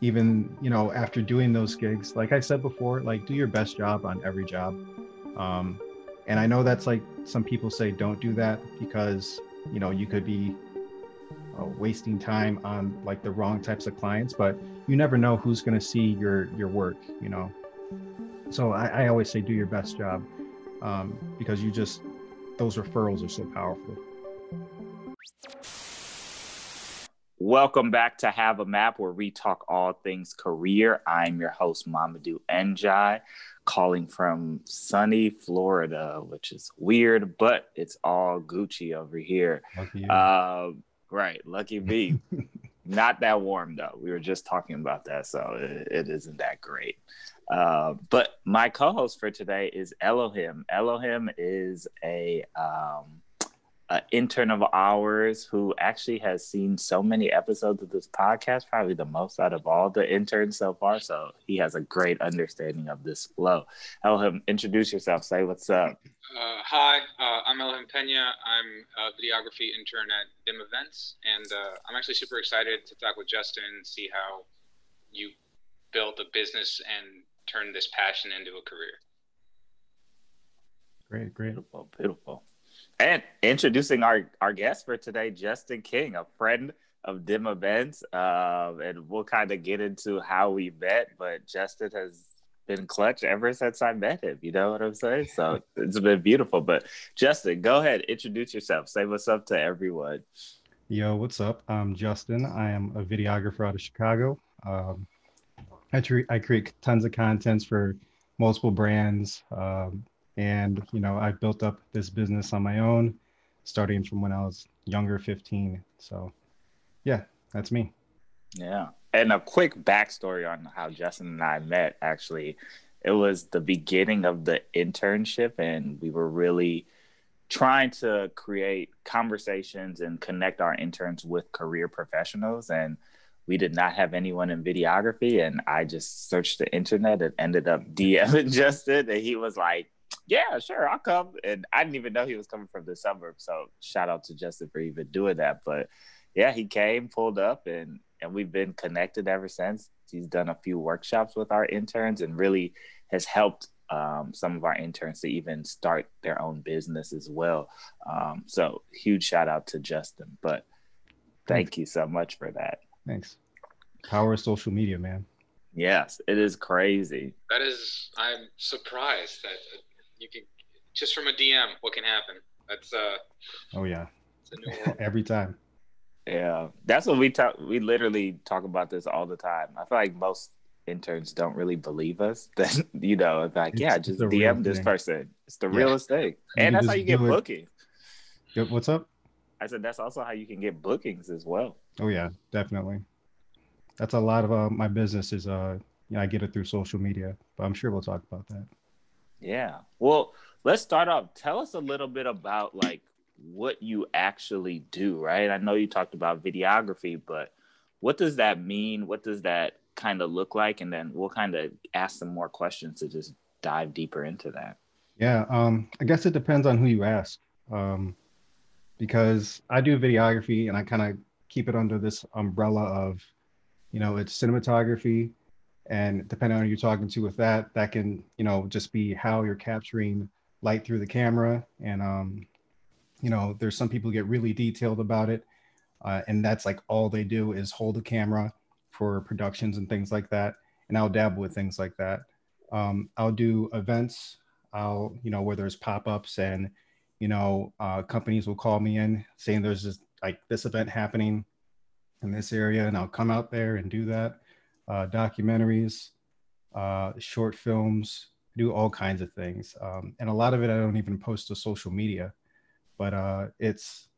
even you know after doing those gigs like i said before like do your best job on every job. Um, and i know that's like some people say don't do that because you know you could be uh, wasting time on like the wrong types of clients but you never know who's going to see your your work you know? So I, I always say do your best job um, because you just those referrals are so powerful Welcome back to Have a Map, where we talk all things career. I'm your host, Mamadou Njai, calling from sunny Florida, which is weird, but it's all Gucci over here. Uh, right, lucky me. Not that warm though. We were just talking about that, so it, it isn't that great. Uh, but my co-host for today is Elohim. Elohim is a um, an intern of ours who actually has seen so many episodes of this podcast, probably the most out of all the interns so far. So he has a great understanding of this flow. Elohim, introduce yourself. Say what's up. Uh, hi, uh, I'm Elohim Pena. I'm a videography intern at Dim Events, and uh, I'm actually super excited to talk with Justin and see how you built a business and turned this passion into a career. Great, great. Beautiful, beautiful. And introducing our, our guest for today, Justin King, a friend of Dim Events. Um, and we'll kind of get into how we met, but Justin has been clutch ever since I met him. You know what I'm saying? So it's been beautiful. But Justin, go ahead, introduce yourself. Say what's up to everyone. Yo, what's up? I'm Justin. I am a videographer out of Chicago. Um, I, tre- I create tons of contents for multiple brands, um, and, you know, I built up this business on my own, starting from when I was younger, 15. So, yeah, that's me. Yeah. And a quick backstory on how Justin and I met actually, it was the beginning of the internship, and we were really trying to create conversations and connect our interns with career professionals. And we did not have anyone in videography. And I just searched the internet and ended up DMing Justin. And he was like, yeah, sure, I'll come. And I didn't even know he was coming from the suburbs. So shout out to Justin for even doing that. But yeah, he came, pulled up, and and we've been connected ever since. He's done a few workshops with our interns and really has helped um, some of our interns to even start their own business as well. Um, so huge shout out to Justin. But thank Thanks. you so much for that. Thanks. Power of social media, man. Yes, it is crazy. That is, I'm surprised that you can just from a DM, what can happen? That's uh. Oh yeah. Every time. Yeah, that's what we talk. We literally talk about this all the time. I feel like most interns don't really believe us. That you know, it's like, it's, yeah, just DM this person. It's the yeah. realest thing, and, and that's how you get bookings. What's up? I said that's also how you can get bookings as well. Oh yeah, definitely. That's a lot of uh, my business is uh, you know, I get it through social media, but I'm sure we'll talk about that. Yeah. Well, let's start off. Tell us a little bit about like what you actually do, right? I know you talked about videography, but what does that mean? What does that kind of look like? And then we'll kind of ask some more questions to just dive deeper into that. Yeah, um, I guess it depends on who you ask. Um, because I do videography and I kind of keep it under this umbrella of, you know, it's cinematography, and depending on who you're talking to with that that can you know just be how you're capturing light through the camera. And um you know there's some people get really detailed about it uh, and that's like all they do is hold the camera for productions and things like that and i'll dabble with things like that. Um, i'll do events. I'll you know where there's pop-ups and you know uh, companies will call me in saying there's this like this event happening in this area and i'll come out there and do that uh, documentaries, uh, short films, do all kinds of things. Um, and a lot of it I don't even post to social media, but uh, it's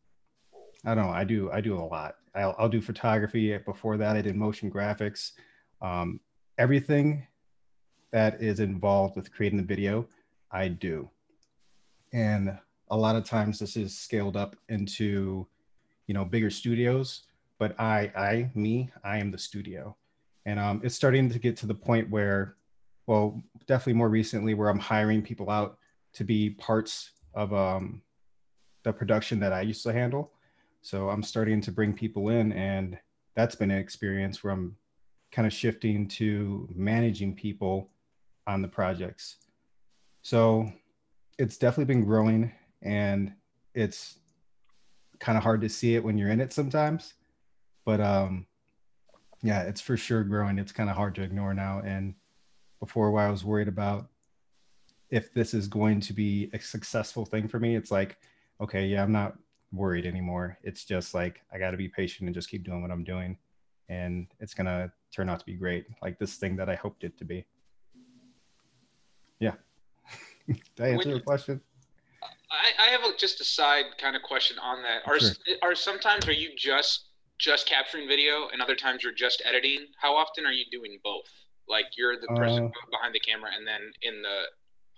I don't know. I do I do a lot. I'll, I'll do photography. Before that, I did motion graphics. Um, everything that is involved with creating the video, I do. And a lot of times this is scaled up into, you know, bigger studios. But I, I, me, I am the studio and um, it's starting to get to the point where well definitely more recently where i'm hiring people out to be parts of um, the production that i used to handle so i'm starting to bring people in and that's been an experience where i'm kind of shifting to managing people on the projects. So it's definitely been growing and it's kind of hard to see it when you're in it sometimes. But um yeah, it's for sure growing. It's kind of hard to ignore now. And before why I was worried about if this is going to be a successful thing for me, it's like, okay, yeah, I'm not worried anymore. It's just like I got to be patient and just keep doing what I'm doing, and it's gonna turn out to be great, like this thing that I hoped it to be. Yeah. Did I answer your question? I, I have a, just a side kind of question on that. Are sure. are sometimes are you just just capturing video, and other times you're just editing? How often are you doing both? Like you're the person uh, behind the camera, and then in the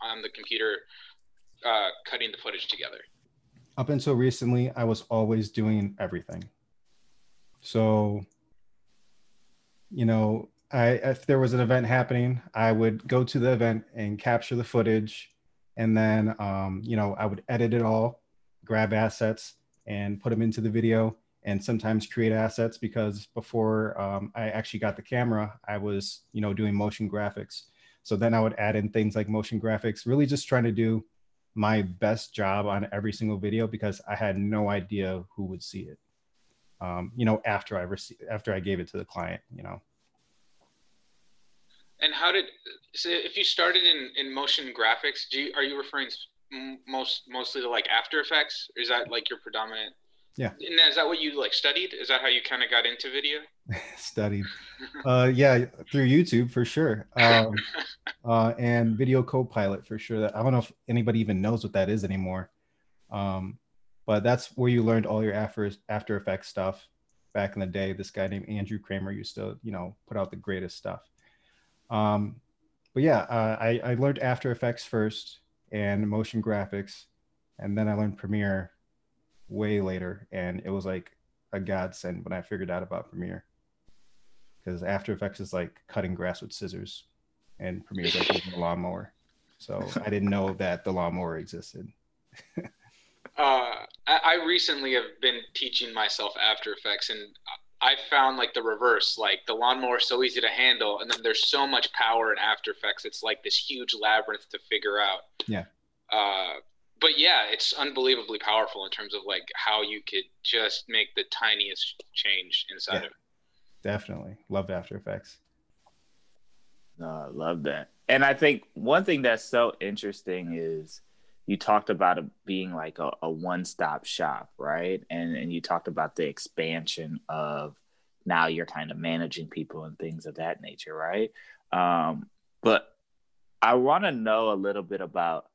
on the computer uh, cutting the footage together? Up until recently, I was always doing everything. So, you know, I if there was an event happening, I would go to the event and capture the footage, and then um, you know I would edit it all, grab assets, and put them into the video, and sometimes create assets because before um, I actually got the camera, I was you know doing motion graphics. So then I would add in things like motion graphics, really just trying to do my best job on every single video because I had no idea who would see it. Um, you know, after I received, after I gave it to the client, you know. And how did so if you started in in motion graphics, do you, are you referring most mostly to like After Effects? Is that like your predominant yeah. And is that what you like studied? Is that how you kind of got into video? studied. Uh, yeah, through YouTube for sure. Um, uh, and Video Copilot for sure. That I don't know if anybody even knows what that is anymore. Um, but that's where you learned all your After After Effects stuff back in the day. This guy named Andrew Kramer used to, you know, put out the greatest stuff. Um, but yeah, uh, I, I learned After Effects first and motion graphics, and then I learned Premiere way later, and it was like a godsend when I figured out about Premiere. Because After Effects is like cutting grass with scissors, and Premiere is like using a lawnmower. So I didn't know that the lawnmower existed. uh, I recently have been teaching myself After Effects, and I found like the reverse. Like the lawnmower is so easy to handle, and then there's so much power in After Effects. It's like this huge labyrinth to figure out. Yeah. Uh, but yeah, it's unbelievably powerful in terms of like how you could just make the tiniest change inside yeah, of it. Definitely. Loved After Effects. No, I love that. And I think one thing that's so interesting is you talked about it being like a, a one-stop shop, right? And and you talked about the expansion of now you're kind of managing people and things of that nature, right? Um, but I want to know a little bit about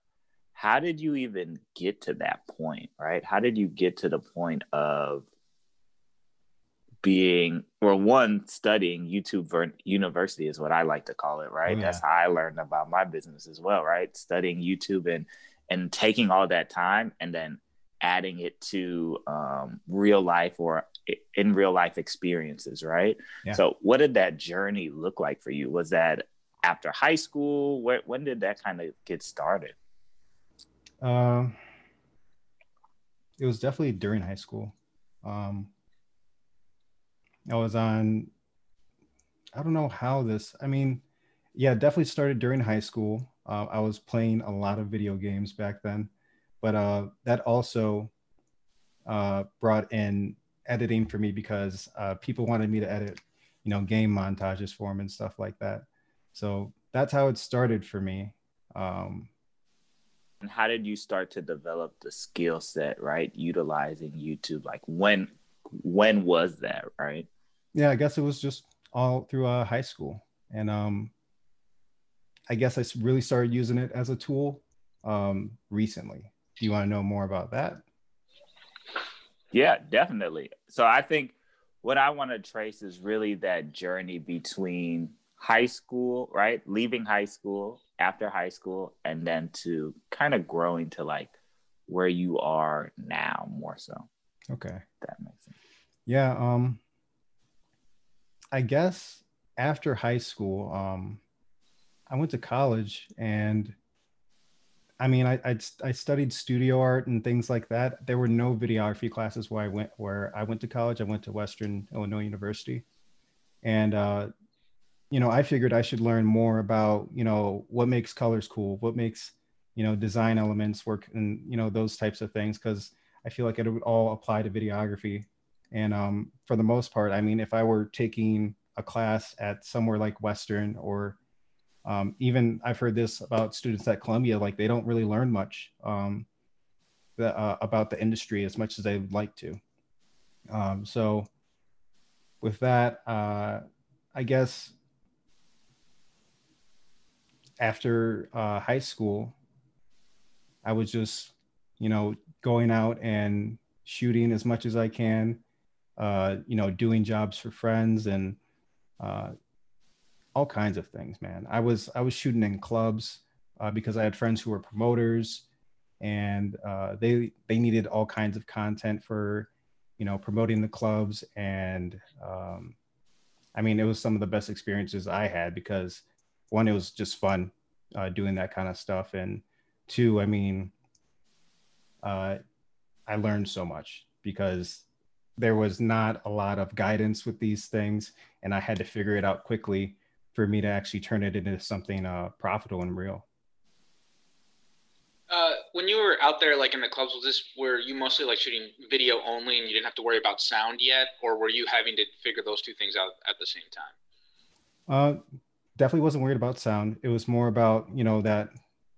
how did you even get to that point right? How did you get to the point of being or one studying youtube ver- university is what i like to call it right? Oh, yeah. that's how i learned about my business as well right? Studying youtube and and taking all that time and then adding it to um, real life or in real life experiences right? Yeah. so what did that journey look like for you? Was that after high school? Where, when did that kind of get started um, it was definitely during high school. Um, I was on, I don't know how this, I mean, yeah, definitely started during high school. Uh, I was playing a lot of video games back then, but uh, that also uh, brought in editing for me because uh, people wanted me to edit, you know, game montages for them and stuff like that. So that's how it started for me. Um, and how did you start to develop the skill set right? Utilizing youtube like when when was that right? Yeah i guess it was just all through uh, high school. And um i guess i really started using it as a tool um recently. Do you want to know more about that? Yeah definitely. So i think what i want to trace is really that journey between high school right? Leaving high school after high school and then to kind of growing to like where you are now more so. Okay. That makes sense. Yeah. Um, I guess after high school, um, I went to college and I mean, I, I, I studied studio art and things like that. There were no videography classes where I went where I went to college. I went to Western Illinois University, and uh, you know, I figured I should learn more about, you know, what makes colors cool, what makes, you know, design elements work and, you know, those types of things. Cause I feel like it would all apply to videography. And um, for the most part, I mean, if I were taking a class at somewhere like Western or um, even I've heard this about students at Columbia, like they don't really learn much um, the, uh, about the industry as much as they would like to. Um, so with that, uh, I guess after uh, high school, I was just, you know, going out and shooting as much as I can, uh, you know, doing jobs for friends and uh, all kinds of things, man. I was I was shooting in clubs uh, because I had friends who were promoters, and uh, they they needed all kinds of content for, you know, promoting the clubs. And um, I mean, it was some of the best experiences I had because one, it was just fun uh, doing that kind of stuff, and two, I mean, uh, I learned so much because there was not a lot of guidance with these things, and I had to figure it out quickly for me to actually turn it into something uh, profitable and real. Uh, when you were out there, like in the clubs, was this where you mostly like shooting video only, and you didn't have to worry about sound yet, or were you having to figure those two things out at the same time? Uh, definitely wasn't worried about sound. It was more about you know that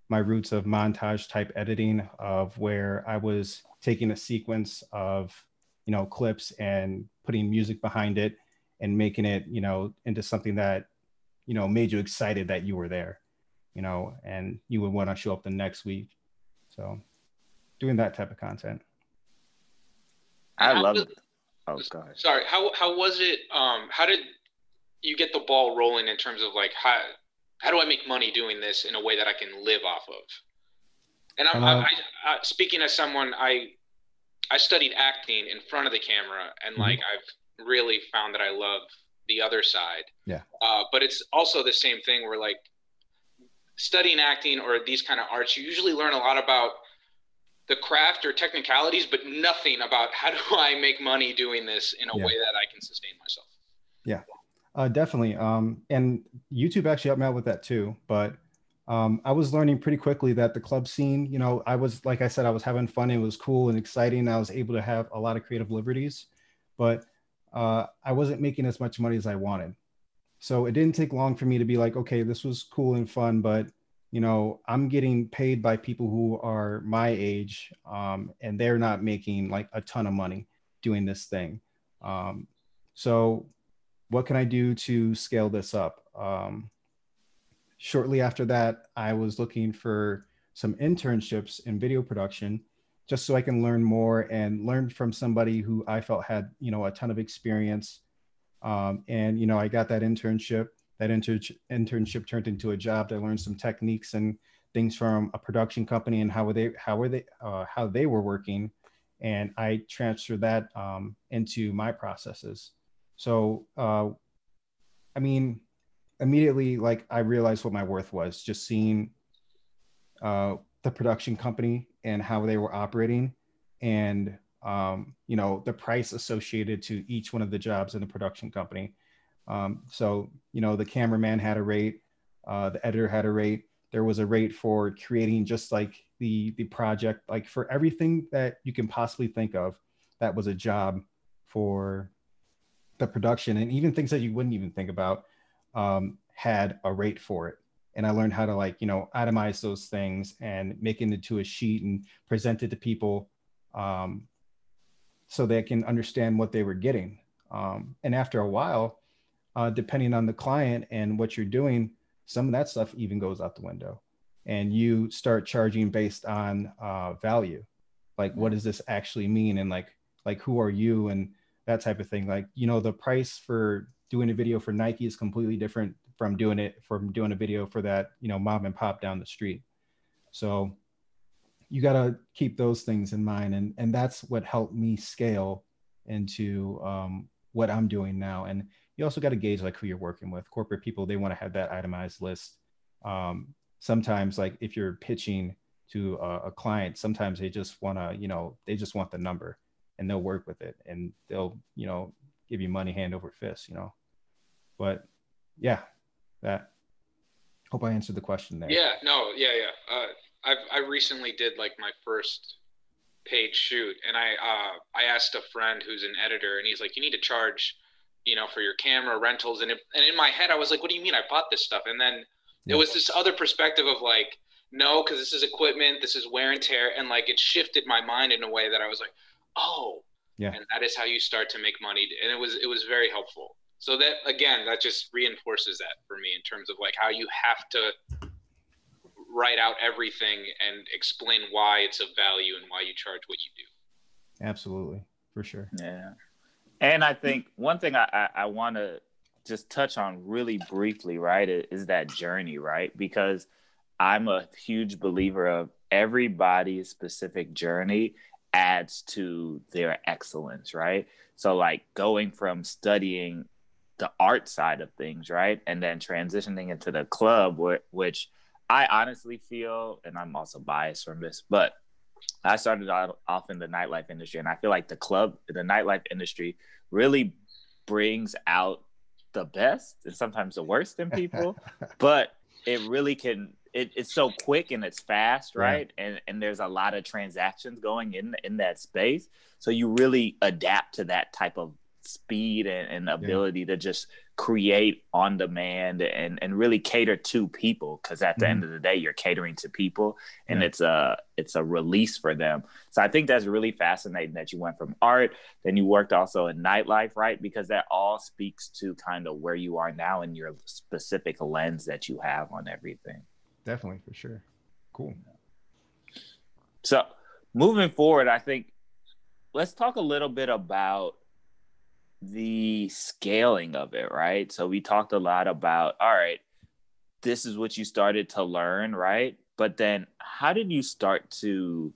my roots of montage type editing of where I was taking a sequence of you know clips and putting music behind it and making it you know into something that you know made you excited that you were there you know and you would want to show up the next week. So doing that type of content. I love it. Oh god sorry how how was it um how did you get the ball rolling in terms of like how how do i make money doing this in a way that i can live off of and i'm uh, I, I, speaking as someone i i studied acting in front of the camera and mm-hmm. like i've really found that i love the other side. Yeah. Uh, but it's also the same thing where like studying acting or these kind of arts, you usually learn a lot about the craft or technicalities, but nothing about how do I make money doing this in a yeah. way that I can sustain myself. Yeah, uh, definitely. Um, and YouTube actually helped me out with that too. But um, I was learning pretty quickly that the club scene, you know, I was, like I said, I was having fun. It was cool and exciting. I was able to have a lot of creative liberties. But uh, I wasn't making as much money as I wanted. So it didn't take long for me to be like, okay, this was cool and fun, but you know, I'm getting paid by people who are my age, um, and they're not making like a ton of money doing this thing. Um, so, what can I do to scale this up? Um, shortly after that, I was looking for some internships in video production just so I can learn more and learn from somebody who I felt had, you know, a ton of experience. Um, and, you know, I got that internship. That inter- internship turned into a job. I learned some techniques and things from a production company and how were they, how were they, uh, how they were working. And I transferred that um, into my processes. So, uh, I mean, immediately, like I realized what my worth was just seeing uh, the production company and how they were operating and um, you know the price associated to each one of the jobs in the production company. Um, so you know the cameraman had a rate uh, the editor had a rate. There was a rate for creating just like the the project like for everything that you can possibly think of that was a job for the production and even things that you wouldn't even think about um, had a rate for it. And I learned how to like you know atomize those things and make it into a sheet and present it to people um, so they can understand what they were getting. Um, and after a while, uh, depending on the client and what you're doing, some of that stuff even goes out the window, and you start charging based on uh, value, like what does this actually mean, and like like who are you? And that type of thing. Like you know the price for doing a video for Nike is completely different from doing it from doing a video for that you know mom and pop down the street. So you got to keep those things in mind and and that's what helped me scale into um, what i'm doing now. And you also got to gauge like who you're working with. Corporate people they want to have that itemized list. Um, sometimes like if you're pitching to a, a client sometimes they just want to you know they just want the number and they'll work with it and they'll you know give you money hand over fist you know but yeah That hope I answered the question there. Yeah, no, yeah, yeah. Uh, I've I recently did like my first paid shoot, and I uh, I asked a friend who's an editor, and he's like, you need to charge, you know, for your camera rentals, and it, and in my head I was like, what do you mean I bought this stuff? And then yeah. it was this other perspective of like, no, because this is equipment, this is wear and tear, and like it shifted my mind in a way that I was like, oh, yeah, and that is how you start to make money, and it was it was very helpful. So that again, that just reinforces that for me in terms of like how you have to write out everything and explain why it's of value and why you charge what you do. Absolutely, for sure. Yeah, and I think one thing I I, I want to just touch on really briefly, right, is that journey, right? Because I'm a huge believer of everybody's specific journey adds to their excellence, right? So like going from studying the art side of things, right? And then transitioning into the club, which I honestly feel, and I'm also biased from this, but I started off in the nightlife industry, and I feel like the club, the nightlife industry, really brings out the best and sometimes the worst in people, but it really can. It, it's so quick and it's fast, right? Yeah. And and there's a lot of transactions going in in that space, so you really adapt to that type of speed and, and ability yeah. to just create on demand and and really cater to people because at the mm-hmm. end of the day you're catering to people and yeah. it's a it's a release for them so i think that's really fascinating that you went from art then you worked also in nightlife right because that all speaks to kind of where you are now and your specific lens that you have on everything definitely for sure cool so moving forward i think let's talk a little bit about the scaling of it, right? So we talked a lot about, all right, this is what you started to learn, right? But then how did you start to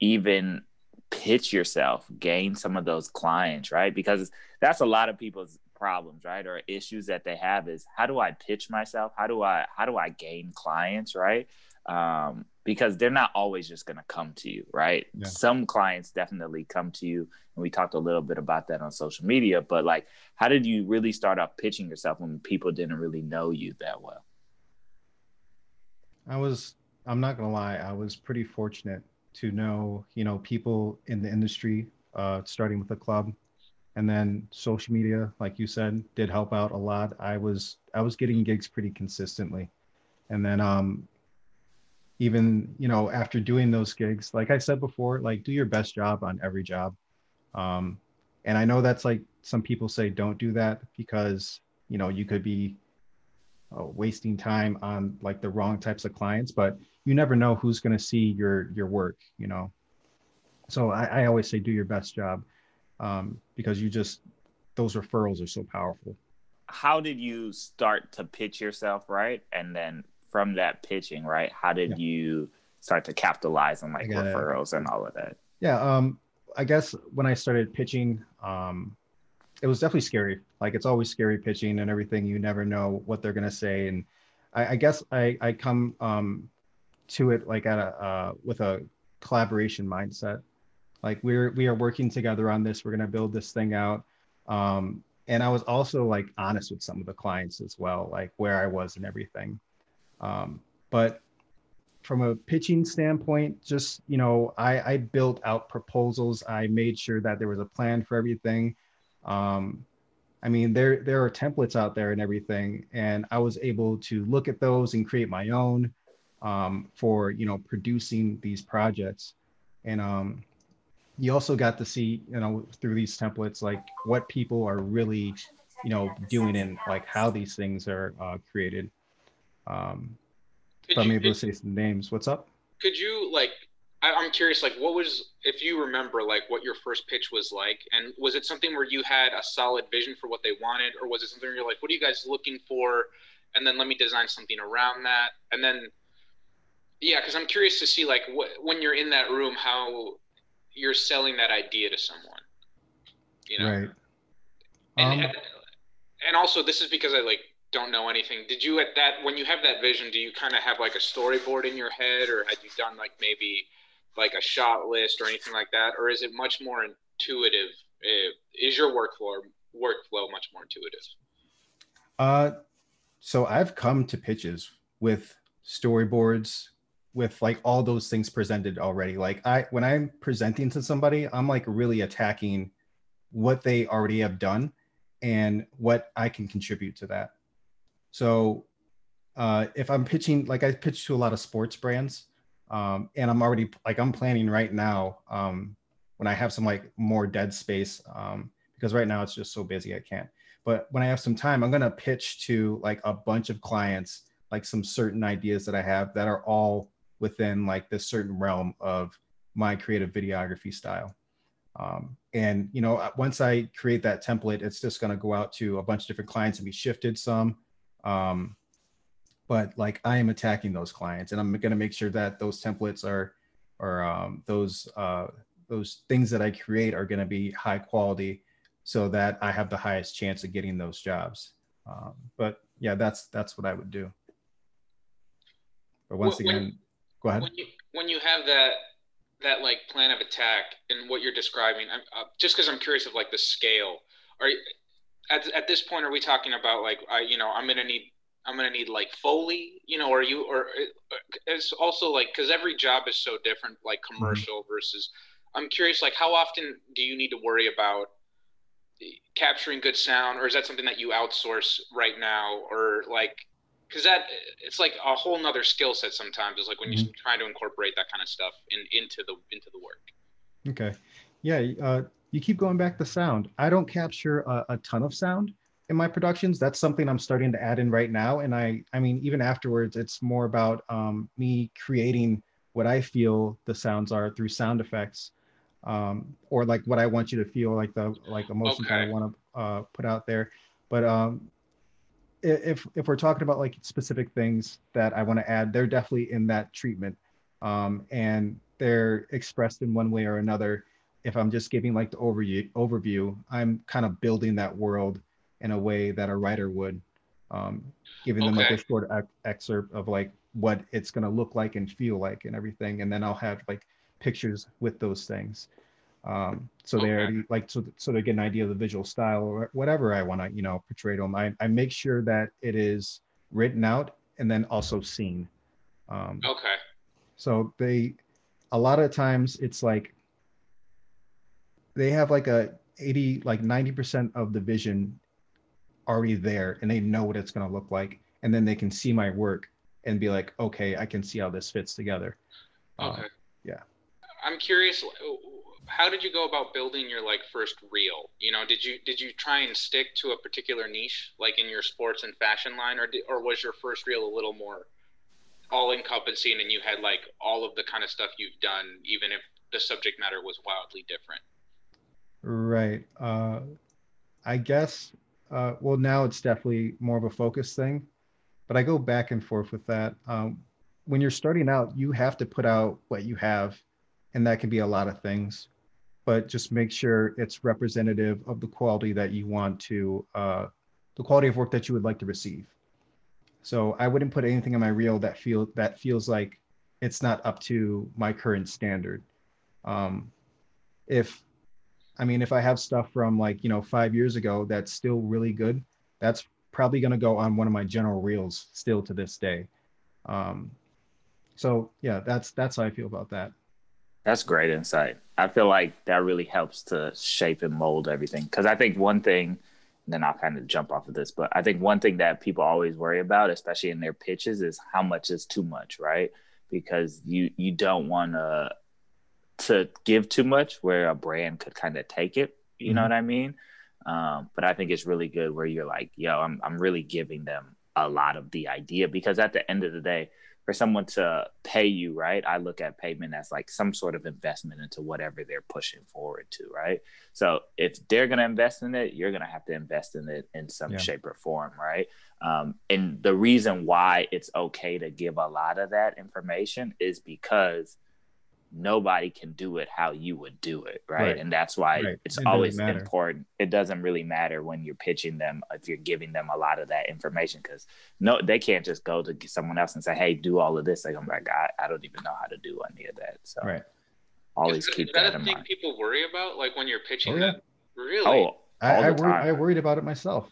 even pitch yourself, gain some of those clients, right? Because that's a lot of people's problems, right? Or issues that they have is how do I pitch myself? How do I how do I gain clients, right? Um, because they're not always just going to come to you, right? Yeah. Some clients definitely come to you, and we talked a little bit about that on social media. But like, how did you really start off pitching yourself when people didn't really know you that well? I was, I'm not gonna lie, I was pretty fortunate to know, you know, people in the industry, uh, starting with a club, and then social media, like you said, did help out a lot. I was, I was getting gigs pretty consistently, and then um, even you know after doing those gigs like i said before like do your best job on every job. Um, and i know that's like some people say don't do that because you know you could be uh, wasting time on like the wrong types of clients but you never know who's going to see your your work you know? So I, I always say do your best job um, because you just those referrals are so powerful how did you start to pitch yourself right and then from that pitching, right? How did yeah. you start to capitalize on like referrals and all of that? Yeah, um, I guess when I started pitching, um, it was definitely scary. Like it's always scary pitching and everything. You never know what they're gonna say, and I, I guess I I come um, to it like at a uh, with a collaboration mindset. Like we're we are working together on this. We're gonna build this thing out. Um, and I was also like honest with some of the clients as well, like where I was and everything. Um, but from a pitching standpoint, just you know, I, I built out proposals. I made sure that there was a plan for everything. Um, I mean, there there are templates out there and everything, and I was able to look at those and create my own um, for you know producing these projects. And um, you also got to see you know through these templates like what people are really you know doing and like how these things are uh, created. Um, if I'm able to say some names, what's up? Could you like? I, I'm curious, like, what was if you remember, like, what your first pitch was like, and was it something where you had a solid vision for what they wanted, or was it something where you're like, what are you guys looking for, and then let me design something around that, and then, yeah, because I'm curious to see like what when you're in that room, how you're selling that idea to someone, you know, right. And, um, and, also this is because I like don't know anything. Did you at that when you have that vision do you kind of have like a storyboard in your head or had you done like maybe like a shot list or anything like that? Or is it much more intuitive? Is your workflow workflow much more intuitive? Uh so I've come to pitches with storyboards, with like all those things presented already. Like I, when I'm presenting to somebody, I'm like really attacking what they already have done and what I can contribute to that. So uh, if I'm pitching, like I pitch to a lot of sports brands, um, and I'm already like I'm planning right now um, when I have some like more dead space um, because right now it's just so busy I can't. But when I have some time, I'm gonna pitch to like a bunch of clients like some certain ideas that I have that are all within like this certain realm of my creative videography style. Um, and you know, once I create that template, it's just going to go out to a bunch of different clients and be shifted some. Um, but like I am attacking those clients, and I'm going to make sure that those templates are, or um, those uh, those things that I create are going to be high quality, so that I have the highest chance of getting those jobs. Um, but yeah, that's that's what I would do. But once when, again, go ahead. When you when you have that that like plan of attack and what you're describing, I'm, uh, just because I'm curious of like the scale. Are you, at at this point are we talking about like I you know I'm gonna need I'm gonna need like Foley, you know, or you or uh, it's also like because every job is so different, like mm-hmm. commercial mm-hmm. versus. I'm curious, like how often do you need to worry about capturing good sound, or is that something that you outsource right now, or like because that it's like a whole nother skill set sometimes is like when mm-hmm. you're trying to incorporate that kind of stuff in into the into the work. Okay. Yeah uh, you keep going back to sound. I don't capture a, a, ton of sound in my productions. That's something i'm starting to add in right now and i i mean even afterwards it's more about um, me creating what i feel the sounds are through sound effects um, or like what i want you to feel like the like emotions okay. i want to uh, put out there. But um, if if we're talking about like specific things that I want to add, they're definitely in that treatment, um, and they're expressed in one way or another. If I'm just giving like the overview, overview, I'm kind of building that world in a way that a writer would, um, giving them like a short excerpt of like what it's going to look like and feel like and everything, and then I'll have like pictures with those things. Um, so okay. they already like so so they get an idea of the visual style or whatever I want to you know portray to them. I, I make sure that it is written out and then also seen. Um, okay. So they a lot of times it's like they have like a 80 like 90% of the vision already there and they know what it's going to look like and then they can see my work and be like okay i can see how this fits together okay uh, yeah i'm curious how did you go about building your like first reel? You know, did you did you try and stick to a particular niche, like in your sports and fashion line, or did, or was your first reel a little more all encompassing and you had like all of the kind of stuff you've done, even if the subject matter was wildly different? Right. Uh, I guess. Uh, well, now it's definitely more of a focus thing, but I go back and forth with that. Um, when you're starting out, you have to put out what you have, and that can be a lot of things but just make sure it's representative of the quality that you want to, uh, the quality of work that you would like to receive. So I wouldn't put anything on my reel that feel that feels like it's not up to my current standard. Um, if, I mean, if I have stuff from like you know five years ago that's still really good, that's probably going to go on one of my general reels still to this day. Um, so yeah, that's that's how I feel about that. That's great insight. I feel like that really helps to shape and mold everything. Because I think one thing, then I'll kind of jump off of this, but I think one thing that people always worry about, especially in their pitches, is how much is too much, right? Because you you don't want to to give too much where a brand could kind of take it. You mm-hmm. know what I mean? Um, but I think it's really good where you're like, yo, I'm I'm really giving them a lot of the idea because at the end of the day, for someone to pay you, right? I look at payment as like some sort of investment into whatever they're pushing forward to, right? So if they're going to invest in it, you're going to have to invest in it in some yeah. shape or form, right? Um, and the reason why it's okay to give a lot of that information is because – nobody can do it how you would do it right, right. and that's why right. it's it always important it doesn't really matter when you're pitching them if you're giving them a lot of that information because no they can't just go to someone else and say hey do all of this like i'm like I, I don't even know how to do any of that so right always is, keep is that, that a in thing mind. people worry about like when you're pitching oh, yeah. that really oh I, I, worry, I worried about it myself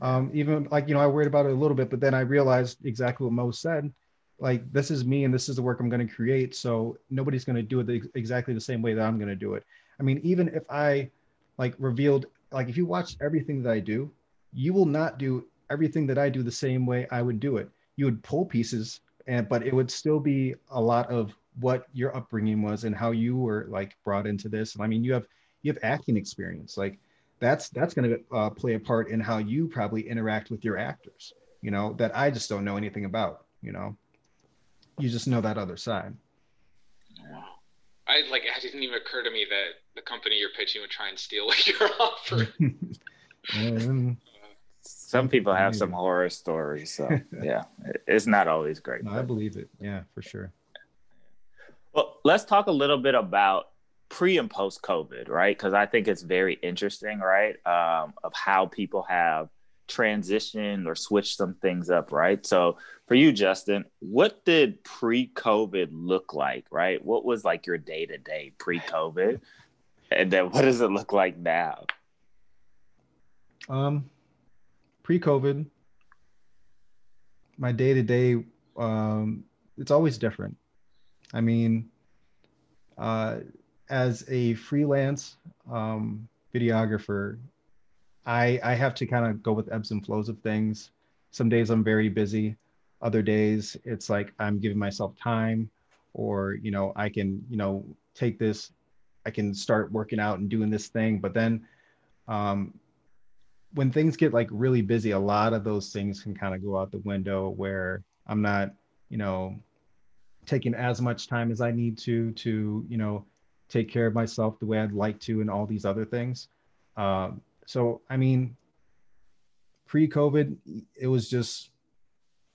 Um, even like you know, I worried about it a little bit, but then I realized exactly what Mo said. Like this is me, and this is the work I'm going to create. So nobody's going to do it the, exactly the same way that I'm going to do it. I mean, even if I like revealed, like if you watch everything that I do, you will not do everything that I do the same way I would do it. You would pull pieces, and but it would still be a lot of what your upbringing was and how you were like brought into this. And I mean, you have you have acting experience, like that's that's going to uh, play a part in how you probably interact with your actors. You know that I just don't know anything about. You know, you just know that other side. Wow. I like it didn't even occur to me that the company you're pitching would try and steal what you're offering. um, some people have some horror stories, so yeah, it's not always great. No, I believe it. Yeah, for sure. Well, let's talk a little bit about pre and post COVID, right? Because I think it's very interesting, right? Um, of how people have transitioned or switched some things up, right? So for you, Justin, what did pre COVID look like, right? What was like your day to day pre COVID? And then what does it look like now? Um, pre COVID, my day to day, um, it's always different. I mean, uh, as a freelance um, videographer, I I have to kind of go with ebbs and flows of things. Some days I'm very busy. Other days it's like I'm giving myself time, or you know I can you know take this, I can start working out and doing this thing. But then um, when things get like really busy, a lot of those things can kind of go out the window where I'm not you know taking as much time as I need to to you know take care of myself the way I'd like to and all these other things. Um, so I mean, pre-COVID, it was just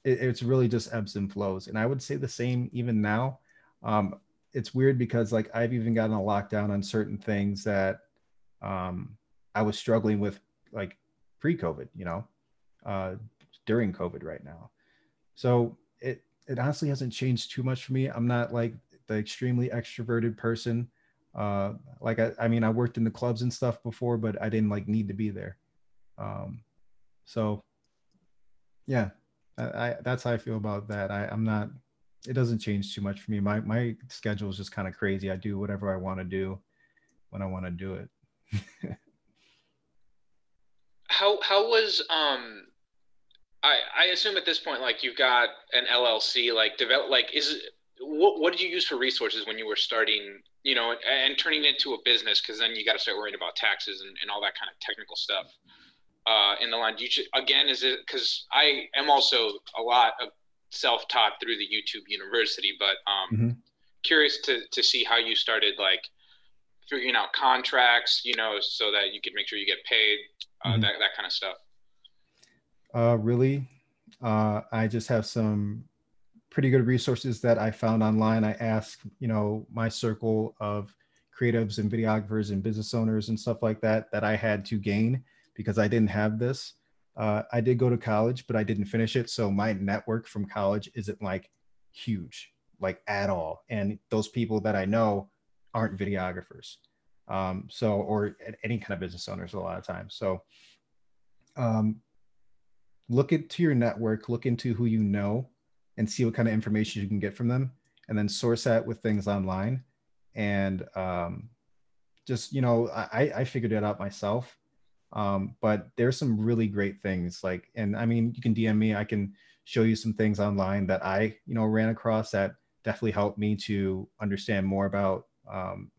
it, it's really just ebbs and flows, and I would say the same even now. Um, it's weird because like I've even gotten a lockdown on certain things that um, I was struggling with like pre-COVID, you know, uh, during COVID right now. So it it honestly hasn't changed too much for me. I'm not like the extremely extroverted person. Uh, like I, I mean, I worked in the clubs and stuff before, but I didn't like need to be there. Um, so yeah, I, I, that's how I feel about that. I, I'm not. It doesn't change too much for me. My my schedule is just kind of crazy. I do whatever I want to do when I want to do it. how how was um I, I assume at this point, like you've got an LLC, like develop, like is what what did you use for resources when you were starting, you know, and, and turning it into a business? Because then you got to start worrying about taxes and, and all that kind of technical stuff. Uh, in the line, do you again is it because I am also a lot of self-taught through the YouTube University, but um, mm-hmm. curious to to see how you started like figuring out contracts, you know, so that you could make sure you get paid, uh, mm-hmm. that that kind of stuff. Uh, really, uh, I just have some pretty good resources that I found online. I asked, you know, my circle of creatives and videographers and business owners and stuff like that that I had to gain because I didn't have this. Uh, I did go to college, but I didn't finish it. So my network from college isn't like huge, like at all. And those people that I know aren't videographers. Um, so, or any kind of business owners a lot of times. So, um, look into your network, look into who you know, and see what kind of information you can get from them, and then source that with things online. And um, just you know, I, I figured it out myself. Um, but there's some really great things like, and I mean, you can DM me. I can show you some things online that I you know ran across that definitely helped me to understand more about um,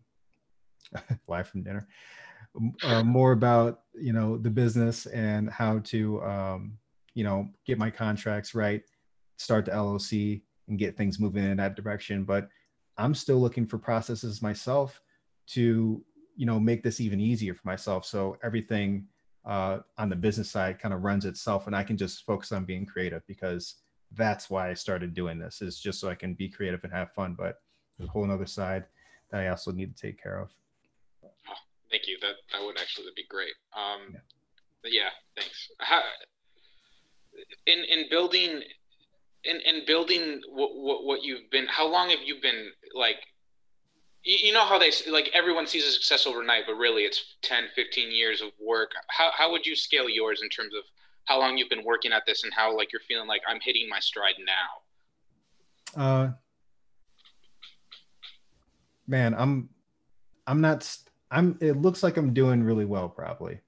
live from dinner. Uh, more about you know the business and how to um, you know, get my contracts right, start the LLC and get things moving in that direction. But I'm still looking for processes myself to, you know, make this even easier for myself. So everything uh, on the business side kind of runs itself and I can just focus on being creative because that's why I started doing this is just so I can be creative and have fun. But there's a whole other side that I also need to take care of. Oh, thank you. That that would actually be great. Um, yeah. yeah thanks. How, in in building in in building what, what what you've been how long have you been like you, you know how they like everyone sees a success overnight but really it's 10 15 years of work how, how would you scale yours in terms of how long you've been working at this and how like you're feeling like I'm hitting my stride now. Uh, man, I'm, I'm not. I'm. It looks like I'm doing really well, probably.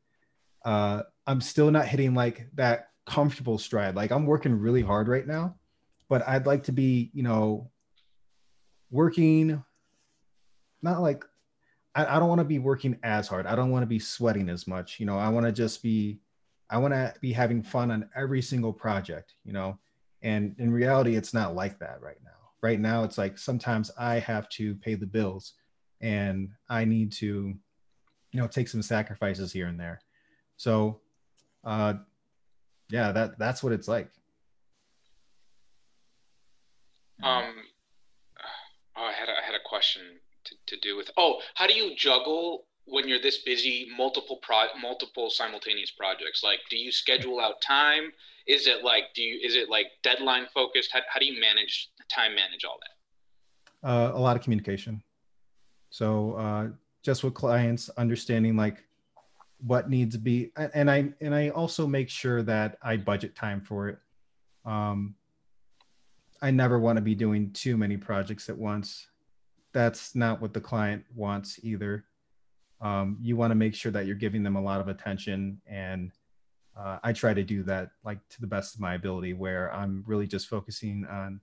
Uh, I'm still not hitting like that comfortable stride. Like I'm working really hard right now, but I'd like to be, you know, working. Not like I, I don't want to be working as hard. I don't want to be sweating as much. You know, I want to just be I want to be having fun on every single project, you know. And in reality, it's not like that right now. Right now, it's like sometimes I have to pay the bills and I need to, you know, take some sacrifices here and there. So, uh, yeah, that that's what it's like. Um, oh, I had a, I had a question to, to do with. Oh, how do you juggle when you're this busy multiple pro multiple simultaneous projects? Like do you schedule out time? Is it like do you is it like deadline focused? How, how do you manage time manage all that? Uh, a lot of communication. So uh, just with clients understanding like what needs to be and i and i also make sure that i budget time for it. Um, i never want to be doing too many projects at once. That's not what the client wants either. Um, you want to make sure that you're giving them a lot of attention and uh, i try to do that like to the best of my ability where i'm really just focusing on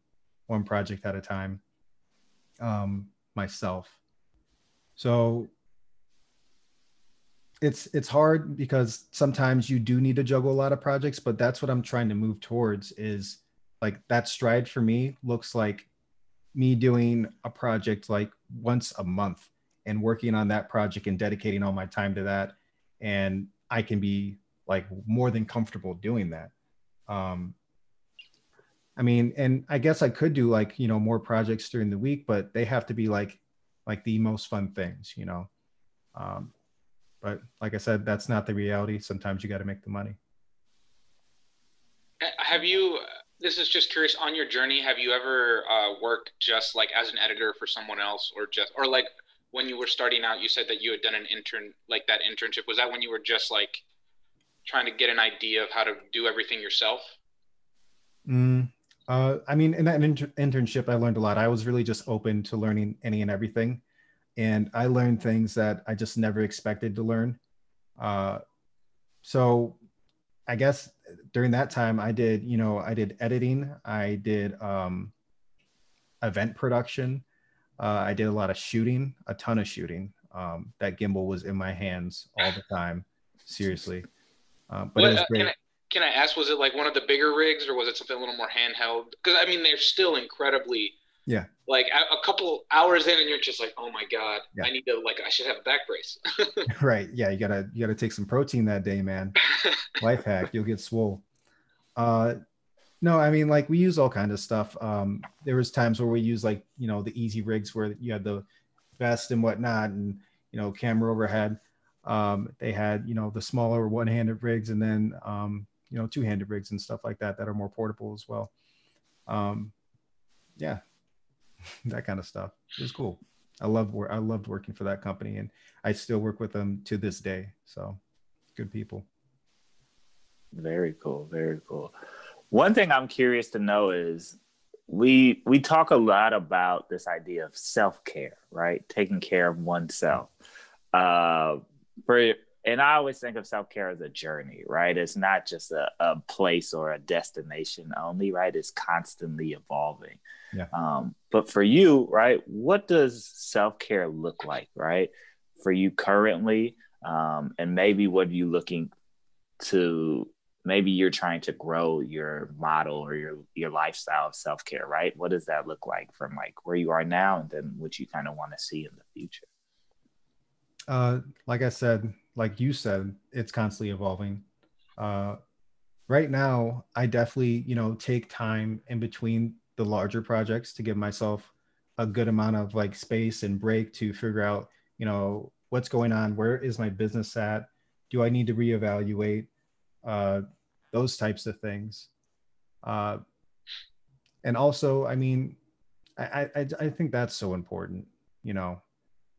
one project at a time um, myself. So it's it's hard because sometimes you do need to juggle a lot of projects but that's what i'm trying to move towards is like that stride for me looks like me doing a project like once a month and working on that project and dedicating all my time to that. And i can be like more than comfortable doing that. Um i mean and i guess i could do like you know more projects during the week but they have to be like like the most fun things you know? Um but like i said that's not the reality. Sometimes you got to make the money. Have you this is just curious on your journey have you ever uh, worked just like as an editor for someone else or just or like when you were starting out, you said that you had done an intern, like that internship. Was that when you were just like trying to get an idea of how to do everything yourself? Mm, uh, I mean, in that inter- internship, I learned a lot. I was really just open to learning any and everything. And I learned things that I just never expected to learn. Uh, so I guess during that time, I did, you know, I did editing, I did um, event production, uh, I did a lot of shooting, a ton of shooting. Um, that gimbal was in my hands all the time, seriously. Uh, but what, it was great. Uh, can, I, can I ask, was it like one of the bigger rigs, or was it something a little more handheld? Because I mean, they're still incredibly. Yeah. Like a, a, couple hours in, and you're just like, "Oh my god, yeah. I need to like, I should have a back brace." right. Yeah. You gotta you gotta take some protein that day, man. Life hack. You'll get swole. Uh, no, I mean like we use all kind of stuff. Um, there was times where we use like you know the Easyrigs where you had the vest and whatnot, and you know camera overhead. Um, they had you know the smaller one-handed rigs, and then um, you know two-handed rigs and stuff like that that are more portable as well. Um, yeah, that kind of stuff. It was cool. I love wor- I loved working for that company, and I still work with them to this day. So, good people. Very cool. Very cool. One thing I'm curious to know is we we talk a lot about this idea of self-care, right? Taking care of oneself. Uh, for and I always think of self-care as a journey, right? It's not just a, a place or a destination only, right? It's constantly evolving. Yeah. Um, but for you, right, what does self-care look like, right? For you currently, um, and maybe what are you looking to maybe you're trying to grow your model or your your lifestyle of self-care right what does that look like from like where you are now and then what you kind of want to see in the future uh like i said like you said it's constantly evolving uh right now i definitely you know take time in between the larger projects to give myself a good amount of like space and break to figure out you know what's going on where is my business at do i need to reevaluate uh, those types of things. Uh, and also, I mean, I, I, I think that's so important. You know,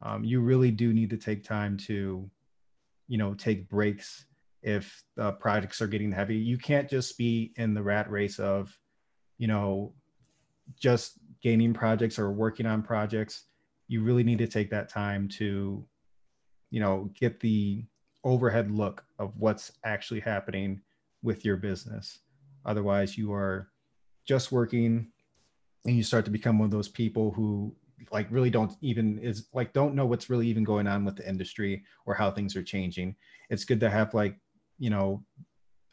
um, you really do need to take time to, you know, take breaks if the projects are getting heavy. You can't just be in the rat race of, you know, just gaining projects or working on projects. You really need to take that time to, you know, get the overhead look of what's actually happening with your business. Otherwise, you are just working and you start to become one of those people who like really don't even is like don't know what's really even going on with the industry or how things are changing. It's good to have like you know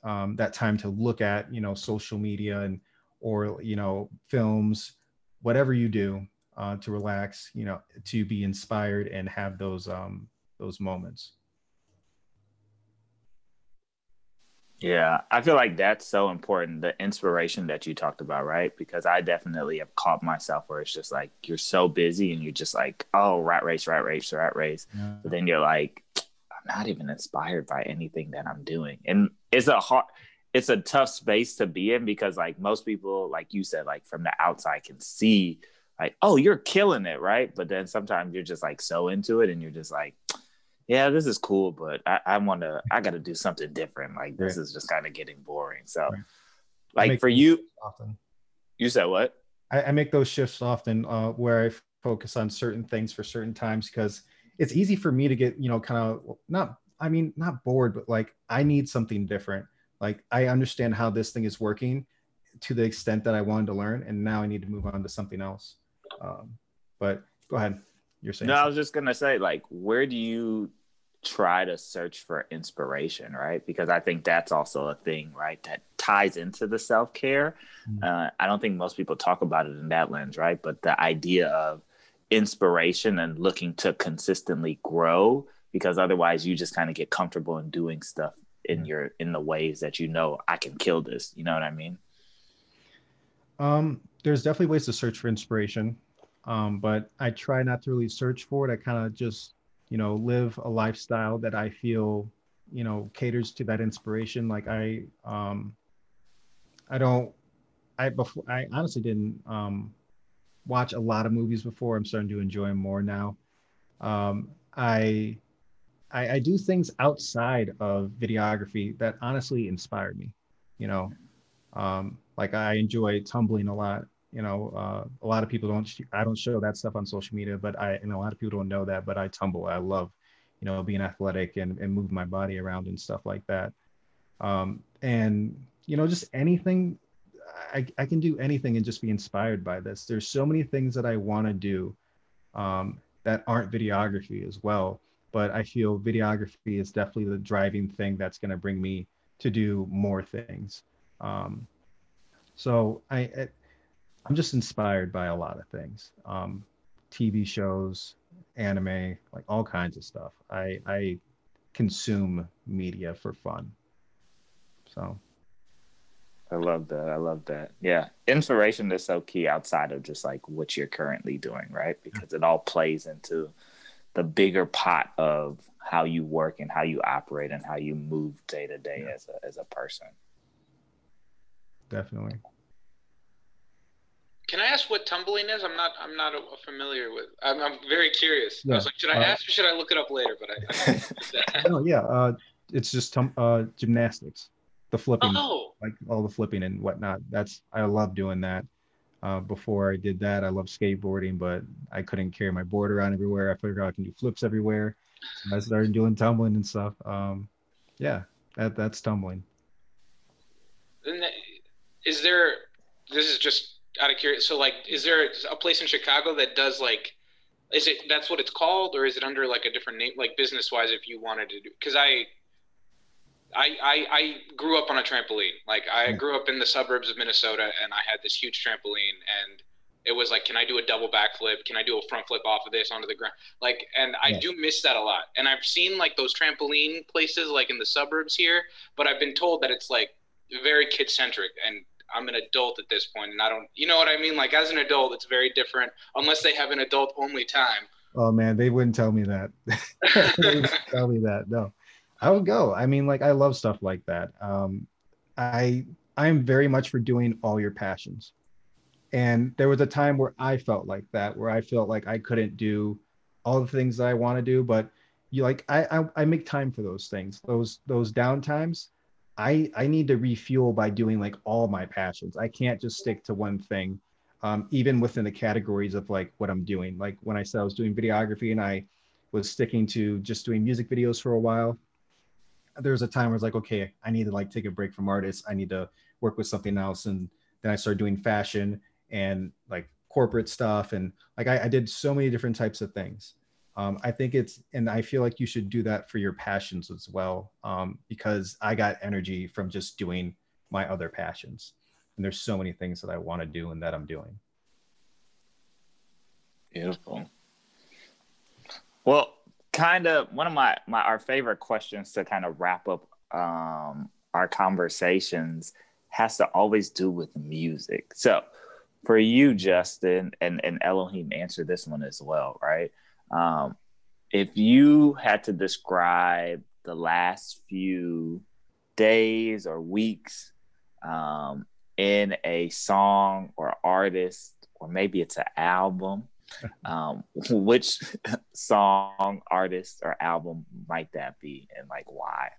um, that time to look at you know social media and or you know films whatever you do uh, to relax you know to be inspired and have those um those moments yeah i feel like that's so important the inspiration that you talked about right because i definitely have caught myself where it's just like you're so busy and you're just like oh rat race rat race rat race yeah. but then you're like I'm not even inspired by anything that I'm doing. And it's a hard it's a tough space to be in because like most people like you said like from the outside can see like oh you're killing it right but then sometimes you're just like so into it and you're just like yeah this is cool but i, I want to i got to do something different. Like this right. is just kind of getting boring so. Right. like for you often. You said what? I, I make those shifts often uh, where i focus on certain things for certain times because it's easy for me to get you know kind of not i mean not bored but like i need something different. Like i understand how this thing is working to the extent that i wanted to learn and now i need to move on to something else. Um, but go ahead you're saying no something. i was just gonna say like where do you try to search for inspiration right because i think that's also a thing right that ties into the self-care mm-hmm. uh, i don't think most people talk about it in that lens right but the idea of inspiration and looking to consistently grow because otherwise you just kind of get comfortable in doing stuff in your in the ways that you know I can kill this. You know what I mean? Um, there's definitely ways to search for inspiration, um, but I try not to really search for it. I kind of just you know live a lifestyle that I feel you know caters to that inspiration. Like I um, I don't I before I honestly didn't um watch a lot of movies before. I'm starting to enjoy them more now. Um, I, I, I do things outside of videography that honestly inspired me. You know, um, like I enjoy tumbling a lot. You know, uh, a lot of people don't. Sh- I don't show that stuff on social media, but I and a lot of people don't know that. But I tumble. I love, you know, being athletic and and move my body around and stuff like that. Um, and you know, just anything I, I can do anything and just be inspired by this. There's so many things that I want to do um, that aren't videography as well. But I feel videography is definitely the driving thing that's going to bring me to do more things. Um, so I, I, am just inspired by a lot of things, um, TV shows, anime, like all kinds of stuff. I, I consume media for fun. So. I love that. I love that. Yeah. Inspiration is so key outside of just like what you're currently doing, right? Because it all plays into the bigger pot of how you work and how you operate and how you move day to day as a as a person. Definitely. Can I ask what tumbling is? I'm not. I'm not familiar with. I'm, I'm very curious. Yeah. I was like, should I uh, ask or should I look it up later? But I. I no, yeah. Uh, it's just tum- uh, gymnastics the flipping, oh. like all the flipping and whatnot. That's I love doing that. Uh, before I did that, I love skateboarding, but I couldn't carry my board around everywhere. I figured out I can do flips everywhere. So I started doing tumbling and stuff. Um, yeah, that that's tumbling. Is there? This is just out of curiosity. So, like, is there a place in Chicago that does like? Is it that's what it's called, or is it under like a different name, like business wise? If you wanted to do, because I I, I, I grew up on a trampoline. Like I grew up in the suburbs of Minnesota, and I had this huge trampoline, and it was like, can I do a double backflip? Can I do a front flip off of this onto the ground? Like, and I do miss that a lot. And I've seen like those trampoline places, like in the suburbs here, but I've been told that it's like very kid centric, and I'm an adult at this point, and I don't, you know what I mean? Like as an adult, it's very different unless they have an adult only time. Oh man, they wouldn't tell me that. they wouldn't tell me that. No. I would go. I mean, like I love stuff like that. Um, I I'm very much for doing all your passions. And there was a time where I felt like that, where I felt like I couldn't do all the things that I want to do. But you like I, I I make time for those things. Those those down times, I I need to refuel by doing like all my passions. I can't just stick to one thing. Um, even within the categories of like what I'm doing. Like when I said I was doing videography and I was sticking to just doing music videos for a while. There was a time where I was like, okay, I need to like take a break from artists. I need to work with something else. And then I started doing fashion and like corporate stuff. And like I, I did so many different types of things. Um, I think it's, and I feel like you should do that for your passions as well, um, because I got energy from just doing my other passions. And there's so many things that I want to do and that I'm doing. Beautiful. Well, kind of one of my, my our favorite questions to kind of wrap up um, our conversations has to always do with music. So, for you, Justin, and, and Elohim answer this one as well, right? Um, if you had to describe the last few days or weeks um, in a song or artist, or maybe it's an album, um, which song, artist, or album might that be, and like why?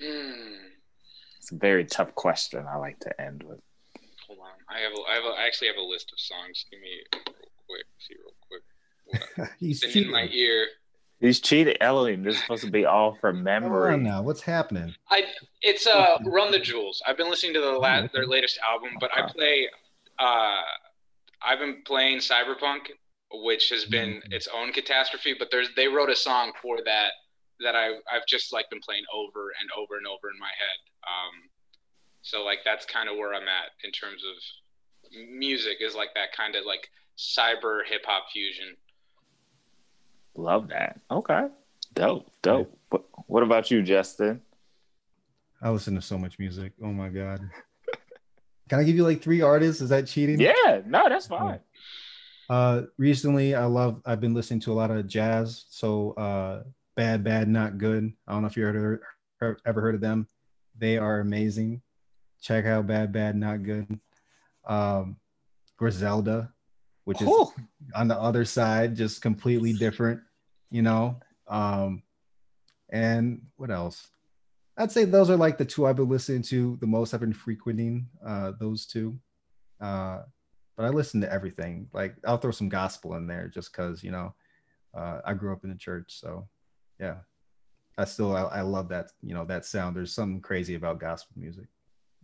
Hmm. It's a very tough question. I like to end with. Hold on, I have a, I have a, I actually have a list of songs. Give me real quick. See real quick. He's in my ear. He's cheating, Elohim. This is supposed to be all from memory. Come on now, what's happening? I it's uh Run the Jewels. I've been listening to the last their latest album, but I play uh I've been playing Cyberpunk, which has been mm-hmm. its own catastrophe. But there's they wrote a song for that that I I've just like been playing over and over and over in my head. Um, so like that's kind of where I'm at in terms of music is like that kind of like cyber hip hop fusion. Love that. Okay. Dope. Dope. What, what about you, Justin? I listen to so much music. Oh my god. Can I give you like three artists? Is that cheating? Yeah, no, that's fine. Uh recently I love I've been listening to a lot of jazz. So uh Bad Bad Not Good. I don't know if you heard, heard ever heard of them. They are amazing. Check out Bad Bad Not Good. Um, Griselda, which is on the other side, just completely different, you know. Um, and what else? I'd say those are like the two I've been listening to the most. I've been frequenting uh, those two. Uh, but I listen to everything. Like I'll throw some gospel in there just because you know uh, I grew up in the church, so yeah i still I, I, love that you know that sound there's something crazy about gospel music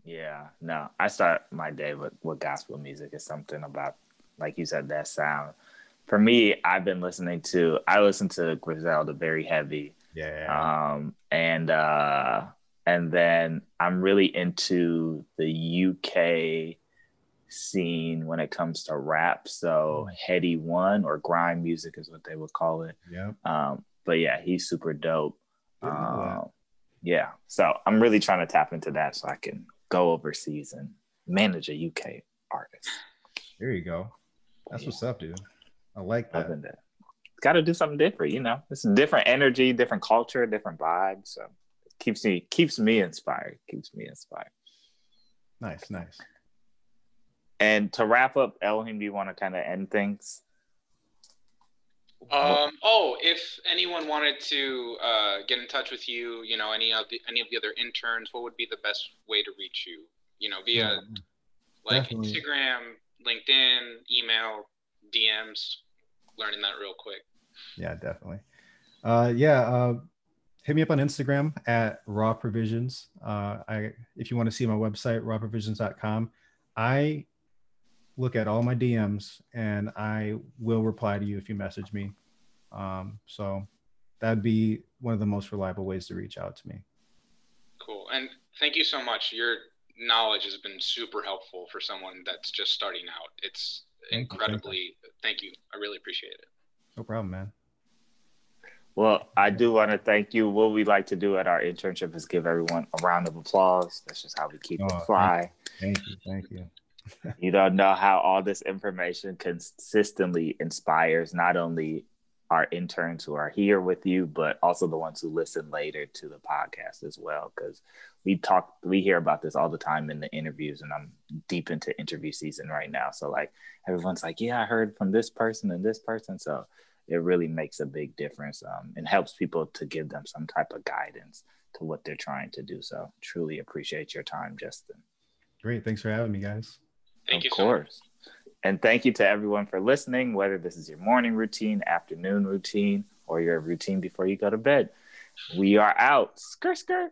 yeah no i start my day with with gospel music. It's something about like you said that sound. For me i've been listening to i listen to griselda very heavy. Yeah. Um and uh and then i'm really into the uk scene when it comes to rap. So Headie One or grime music is what they would call it. Yeah um but yeah, he's super dope. Um, yeah, so I'm really trying to tap into that so I can go overseas and manage a UK artist. There you go. That's yeah. what's up, dude. I like that. that. Got to do something different, you know. It's a different energy, different culture, different vibe. So it keeps me keeps me inspired. Keeps me inspired. Nice, nice. And to wrap up, Elohim, do you want to kind of end things? Um, oh, if anyone wanted to uh, get in touch with you, you know, any of the any of the other interns, what would be the best way to reach you? You know, via yeah, like definitely. Instagram, LinkedIn, email, DMs. Learning that real quick. Yeah, definitely. Uh, yeah, uh, hit me up on Instagram at Raw Provisions. Uh, I if you want to see my website, rawprovisions.com. I look at all my DMs and I will reply to you if you message me. Um, so that'd be one of the most reliable ways to reach out to me. Cool. And thank you so much. Your knowledge has been super helpful for someone that's just starting out. It's incredibly, thank, you. I really appreciate it. No problem, man. Well, I do want to thank you. What we like to do at our internship is give everyone a round of applause. That's just how we keep oh, it fly. Thank you. Thank you you don't know how all this information consistently inspires not only our interns who are here with you, but also the ones who listen later to the podcast as well. Because we talk, we hear about this all the time in the interviews, and I'm deep into interview season right now. So like everyone's like, "Yeah, I heard from this person and this person." So it really makes a big difference um, and helps people to give them some type of guidance to what they're trying to do. So truly appreciate your time, Justin. Great. Thanks for having me, guys. Thank of you. course. So and thank you to everyone for listening, whether this is your morning routine, afternoon routine, or your routine before you go to bed. We are out. Skr skr.